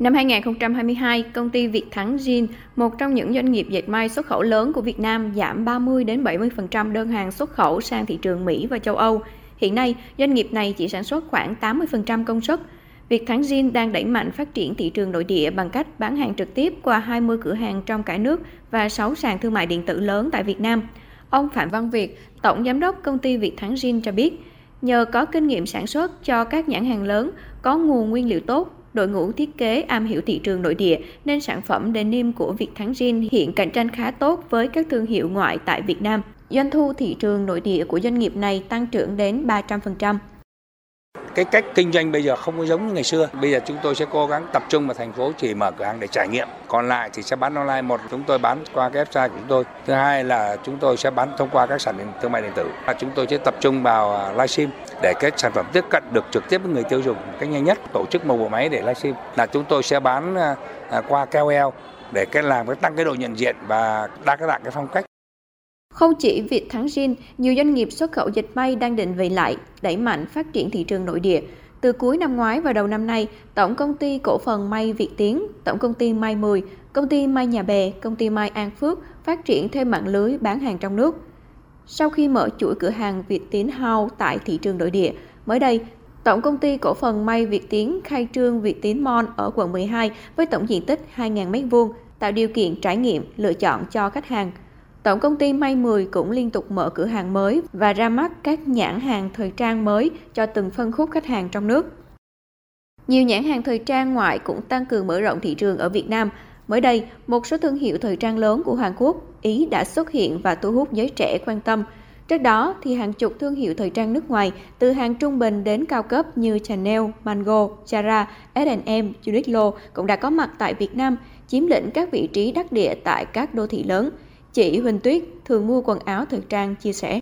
Năm 2022, công ty Việt Thắng Jean, một trong những doanh nghiệp dệt may xuất khẩu lớn của Việt Nam, giảm 30 đến 70% đơn hàng xuất khẩu sang thị trường Mỹ và châu Âu. Hiện nay, doanh nghiệp này chỉ sản xuất khoảng 80% công suất. Việt Thắng Jean đang đẩy mạnh phát triển thị trường nội địa bằng cách bán hàng trực tiếp qua 20 cửa hàng trong cả nước và 6 sàn thương mại điện tử lớn tại Việt Nam. Ông Phạm Văn Việt, Tổng Giám đốc công ty Việt Thắng Jean cho biết, nhờ có kinh nghiệm sản xuất cho các nhãn hàng lớn, có nguồn nguyên liệu tốt, đội ngũ thiết kế am hiểu thị trường nội địa nên sản phẩm denim của Việt Thắng Jean hiện cạnh tranh khá tốt với các thương hiệu ngoại tại Việt Nam. Doanh thu thị trường nội địa của doanh nghiệp này tăng trưởng đến 300% cái cách kinh doanh bây giờ không có giống như ngày xưa. Bây giờ chúng tôi sẽ cố gắng tập trung vào thành phố chỉ mở cửa hàng để trải nghiệm. Còn lại thì sẽ bán online. Một, chúng tôi bán qua cái website của chúng tôi. Thứ hai là chúng tôi sẽ bán thông qua các sản phẩm thương mại điện tử. Chúng tôi sẽ tập trung vào à, livestream để các sản phẩm tiếp cận được trực tiếp với người tiêu dùng cách nhanh nhất. Tổ chức một bộ máy để livestream là chúng tôi sẽ bán à, à, qua KOL để cái làm cái tăng cái độ nhận diện và đa cái dạng cái phong cách không chỉ Việt Thắng Jean, nhiều doanh nghiệp xuất khẩu dịch may đang định vị lại, đẩy mạnh phát triển thị trường nội địa. Từ cuối năm ngoái và đầu năm nay, Tổng công ty cổ phần may Việt Tiến, Tổng công ty May 10, công ty May Nhà Bè, công ty May An Phước phát triển thêm mạng lưới bán hàng trong nước. Sau khi mở chuỗi cửa hàng Việt Tiến House tại thị trường nội địa, mới đây, Tổng công ty cổ phần may Việt Tiến khai trương Việt Tiến Mall ở quận 12 với tổng diện tích 2.000 m2, tạo điều kiện trải nghiệm, lựa chọn cho khách hàng – Tổng công ty May 10 cũng liên tục mở cửa hàng mới và ra mắt các nhãn hàng thời trang mới cho từng phân khúc khách hàng trong nước. Nhiều nhãn hàng thời trang ngoại cũng tăng cường mở rộng thị trường ở Việt Nam. Mới đây, một số thương hiệu thời trang lớn của Hàn Quốc, Ý đã xuất hiện và thu hút giới trẻ quan tâm. Trước đó, thì hàng chục thương hiệu thời trang nước ngoài, từ hàng trung bình đến cao cấp như Chanel, Mango, Zara, S&M, Uniqlo cũng đã có mặt tại Việt Nam, chiếm lĩnh các vị trí đắc địa tại các đô thị lớn – Chị Huỳnh Tuyết thường mua quần áo thời trang chia sẻ.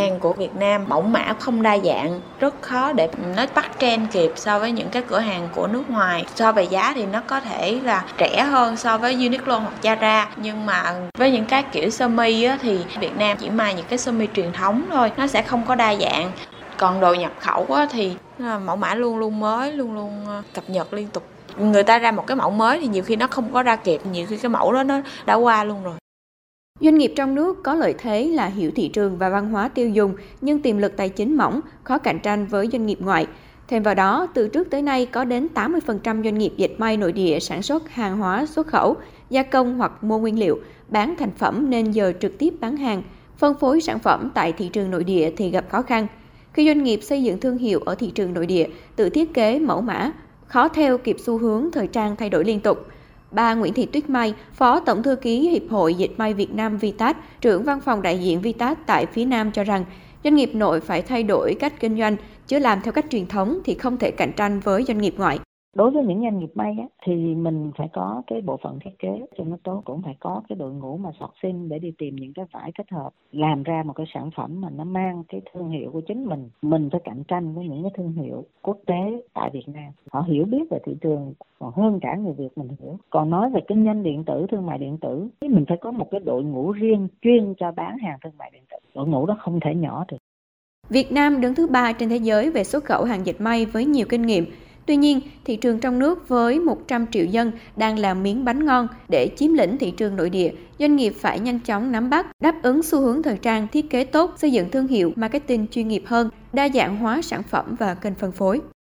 Hàng của Việt Nam mẫu mã không đa dạng, rất khó để nó bắt trend kịp so với những cái cửa hàng của nước ngoài. So về giá thì nó có thể là rẻ hơn so với Uniqlo hoặc Zara, nhưng mà với những cái kiểu sơ mi á, thì Việt Nam chỉ may những cái sơ mi truyền thống thôi, nó sẽ không có đa dạng. Còn đồ nhập khẩu á, thì mẫu mã luôn luôn mới, luôn luôn ờ, cập nhật liên tục. Người ta ra một cái mẫu mới thì nhiều khi nó không có ra kịp, nhiều khi cái mẫu đó nó đã qua luôn rồi. Doanh nghiệp trong nước có lợi thế là hiểu thị trường và văn hóa tiêu dùng nhưng tiềm lực tài chính mỏng, khó cạnh tranh với doanh nghiệp ngoại. Thêm vào đó, từ trước tới nay có đến 80% doanh nghiệp dệt may nội địa sản xuất hàng hóa xuất khẩu, gia công hoặc mua nguyên liệu, bán thành phẩm nên giờ trực tiếp bán hàng, phân phối sản phẩm tại thị trường nội địa thì gặp khó khăn. Khi doanh nghiệp xây dựng thương hiệu ở thị trường nội địa, tự thiết kế mẫu mã, khó theo kịp xu hướng thời trang thay đổi liên tục – Bà Nguyễn Thị Tuyết Mai, Phó Tổng Thư ký Hiệp hội Dịch may Việt Nam Vitat, trưởng văn phòng đại diện Vitat tại phía Nam cho rằng, doanh nghiệp nội phải thay đổi cách kinh doanh, chứ làm theo cách truyền thống thì không thể cạnh tranh với doanh nghiệp ngoại đối với những doanh nghiệp may á, thì mình phải có cái bộ phận thiết kế cho nó tốt cũng phải có cái đội ngũ mà sọt xin để đi tìm những cái vải kết hợp làm ra một cái sản phẩm mà nó mang cái thương hiệu của chính mình. Mình phải cạnh tranh với những cái thương hiệu quốc tế tại Việt Nam. Họ hiểu biết về thị trường còn hơn cả người Việt mình hiểu. Còn nói về kinh doanh điện tử thương mại điện tử thì mình phải có một cái đội ngũ riêng chuyên cho bán hàng thương mại điện tử. Đội ngũ đó không thể nhỏ được. Việt Nam đứng thứ ba trên thế giới về xuất khẩu hàng dệt may với nhiều kinh nghiệm. Tuy nhiên, thị trường trong nước với 100 triệu dân đang là miếng bánh ngon để chiếm lĩnh thị trường nội địa. Doanh nghiệp phải nhanh chóng nắm bắt, đáp ứng xu hướng thời trang, thiết kế tốt, xây dựng thương hiệu, marketing chuyên nghiệp hơn, đa dạng hóa sản phẩm và kênh phân phối.